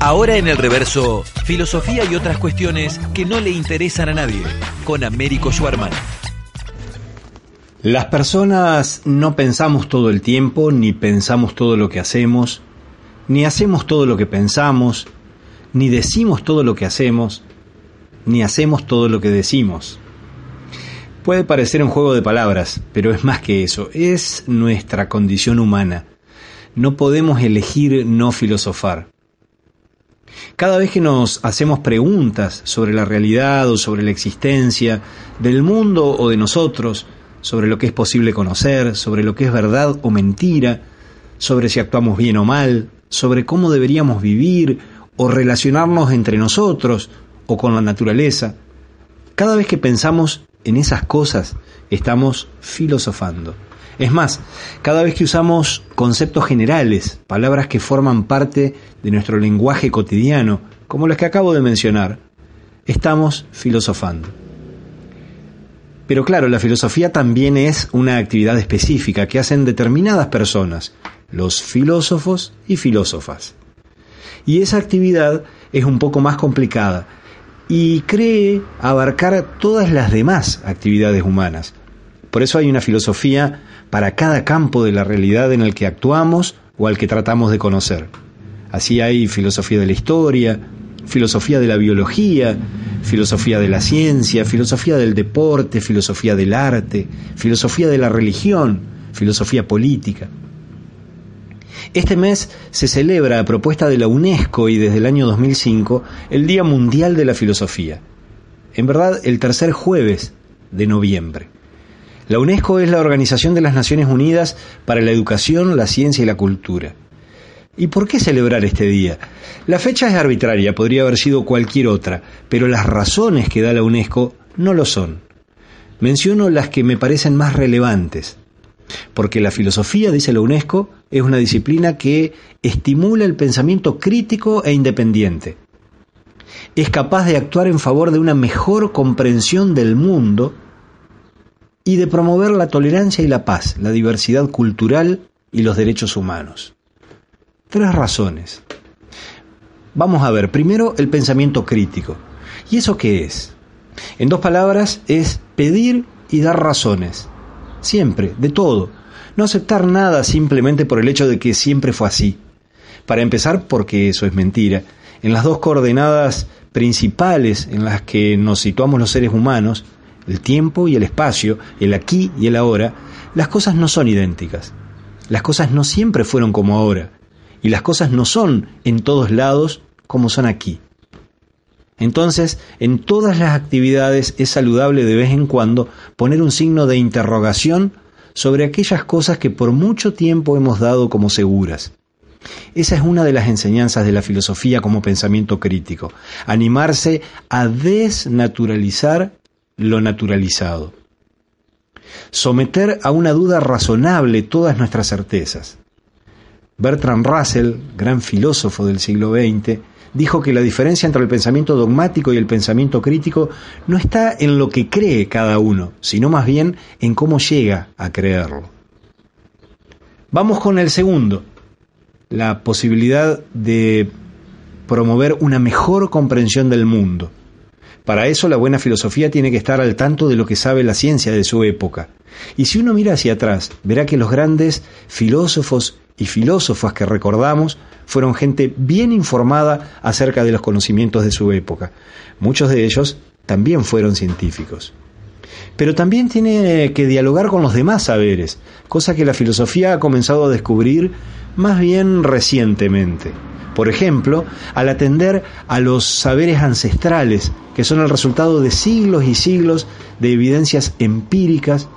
Ahora en el reverso, filosofía y otras cuestiones que no le interesan a nadie, con Américo Schwarman. Las personas no pensamos todo el tiempo, ni pensamos todo lo que hacemos, ni hacemos todo lo que pensamos, ni decimos todo lo que hacemos, ni hacemos todo lo que decimos. Puede parecer un juego de palabras, pero es más que eso, es nuestra condición humana. No podemos elegir no filosofar. Cada vez que nos hacemos preguntas sobre la realidad o sobre la existencia del mundo o de nosotros, sobre lo que es posible conocer, sobre lo que es verdad o mentira, sobre si actuamos bien o mal, sobre cómo deberíamos vivir o relacionarnos entre nosotros o con la naturaleza, cada vez que pensamos en esas cosas, estamos filosofando. Es más, cada vez que usamos conceptos generales, palabras que forman parte de nuestro lenguaje cotidiano, como las que acabo de mencionar, estamos filosofando. Pero claro, la filosofía también es una actividad específica que hacen determinadas personas, los filósofos y filósofas. Y esa actividad es un poco más complicada y cree abarcar todas las demás actividades humanas. Por eso hay una filosofía para cada campo de la realidad en el que actuamos o al que tratamos de conocer. Así hay filosofía de la historia, filosofía de la biología, filosofía de la ciencia, filosofía del deporte, filosofía del arte, filosofía de la religión, filosofía política. Este mes se celebra a propuesta de la UNESCO y desde el año 2005 el Día Mundial de la Filosofía. En verdad, el tercer jueves de noviembre. La UNESCO es la Organización de las Naciones Unidas para la Educación, la Ciencia y la Cultura. ¿Y por qué celebrar este día? La fecha es arbitraria, podría haber sido cualquier otra, pero las razones que da la UNESCO no lo son. Menciono las que me parecen más relevantes. Porque la filosofía, dice la UNESCO, es una disciplina que estimula el pensamiento crítico e independiente. Es capaz de actuar en favor de una mejor comprensión del mundo y de promover la tolerancia y la paz, la diversidad cultural y los derechos humanos. Tres razones. Vamos a ver, primero el pensamiento crítico. ¿Y eso qué es? En dos palabras, es pedir y dar razones siempre, de todo. No aceptar nada simplemente por el hecho de que siempre fue así. Para empezar, porque eso es mentira. En las dos coordenadas principales en las que nos situamos los seres humanos, el tiempo y el espacio, el aquí y el ahora, las cosas no son idénticas. Las cosas no siempre fueron como ahora. Y las cosas no son en todos lados como son aquí. Entonces, en todas las actividades es saludable de vez en cuando poner un signo de interrogación sobre aquellas cosas que por mucho tiempo hemos dado como seguras. Esa es una de las enseñanzas de la filosofía como pensamiento crítico, animarse a desnaturalizar lo naturalizado. Someter a una duda razonable todas nuestras certezas. Bertrand Russell, gran filósofo del siglo XX, dijo que la diferencia entre el pensamiento dogmático y el pensamiento crítico no está en lo que cree cada uno, sino más bien en cómo llega a creerlo. Vamos con el segundo, la posibilidad de promover una mejor comprensión del mundo. Para eso la buena filosofía tiene que estar al tanto de lo que sabe la ciencia de su época. Y si uno mira hacia atrás, verá que los grandes filósofos y filósofas que recordamos fueron gente bien informada acerca de los conocimientos de su época. Muchos de ellos también fueron científicos. Pero también tiene que dialogar con los demás saberes, cosa que la filosofía ha comenzado a descubrir más bien recientemente. Por ejemplo, al atender a los saberes ancestrales, que son el resultado de siglos y siglos de evidencias empíricas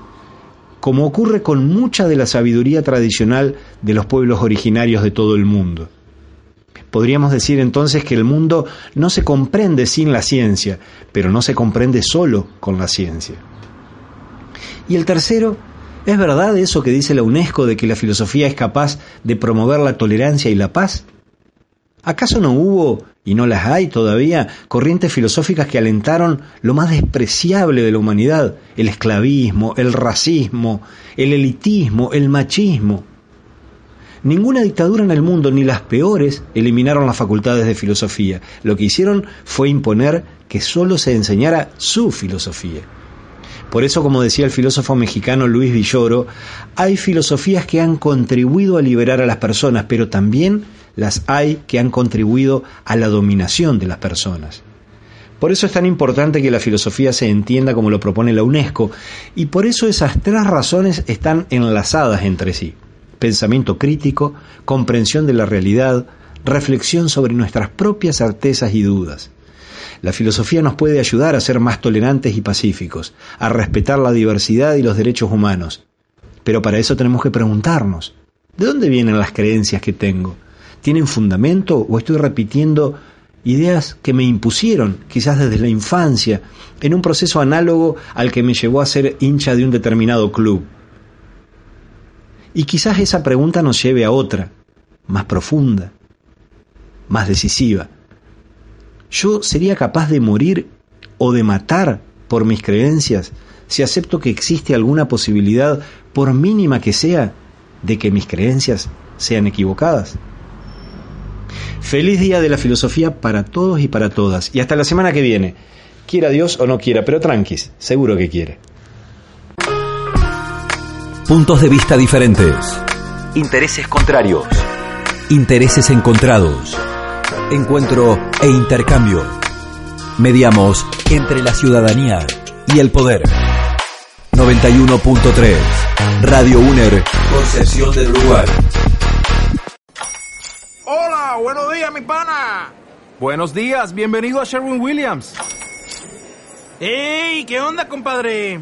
como ocurre con mucha de la sabiduría tradicional de los pueblos originarios de todo el mundo. Podríamos decir entonces que el mundo no se comprende sin la ciencia, pero no se comprende solo con la ciencia. Y el tercero, ¿es verdad eso que dice la UNESCO de que la filosofía es capaz de promover la tolerancia y la paz? ¿Acaso no hubo, y no las hay todavía, corrientes filosóficas que alentaron lo más despreciable de la humanidad, el esclavismo, el racismo, el elitismo, el machismo? Ninguna dictadura en el mundo, ni las peores, eliminaron las facultades de filosofía. Lo que hicieron fue imponer que solo se enseñara su filosofía. Por eso, como decía el filósofo mexicano Luis Villoro, hay filosofías que han contribuido a liberar a las personas, pero también las hay que han contribuido a la dominación de las personas. Por eso es tan importante que la filosofía se entienda como lo propone la UNESCO, y por eso esas tres razones están enlazadas entre sí pensamiento crítico, comprensión de la realidad, reflexión sobre nuestras propias certezas y dudas. La filosofía nos puede ayudar a ser más tolerantes y pacíficos, a respetar la diversidad y los derechos humanos. Pero para eso tenemos que preguntarnos, ¿de dónde vienen las creencias que tengo? ¿Tienen fundamento o estoy repitiendo ideas que me impusieron, quizás desde la infancia, en un proceso análogo al que me llevó a ser hincha de un determinado club? Y quizás esa pregunta nos lleve a otra, más profunda, más decisiva. ¿Yo sería capaz de morir o de matar por mis creencias si acepto que existe alguna posibilidad, por mínima que sea, de que mis creencias sean equivocadas? Feliz día de la filosofía para todos y para todas. Y hasta la semana que viene. Quiera Dios o no quiera, pero tranquis, seguro que quiere. Puntos de vista diferentes. Intereses contrarios. Intereses encontrados. Encuentro e intercambio. Mediamos entre la ciudadanía y el poder. 91.3 Radio UNER, Concepción del Uruguay. Hola, buenos días, mi pana. Buenos días, bienvenido a Sherwin Williams. ¡Ey! ¿Qué onda, compadre?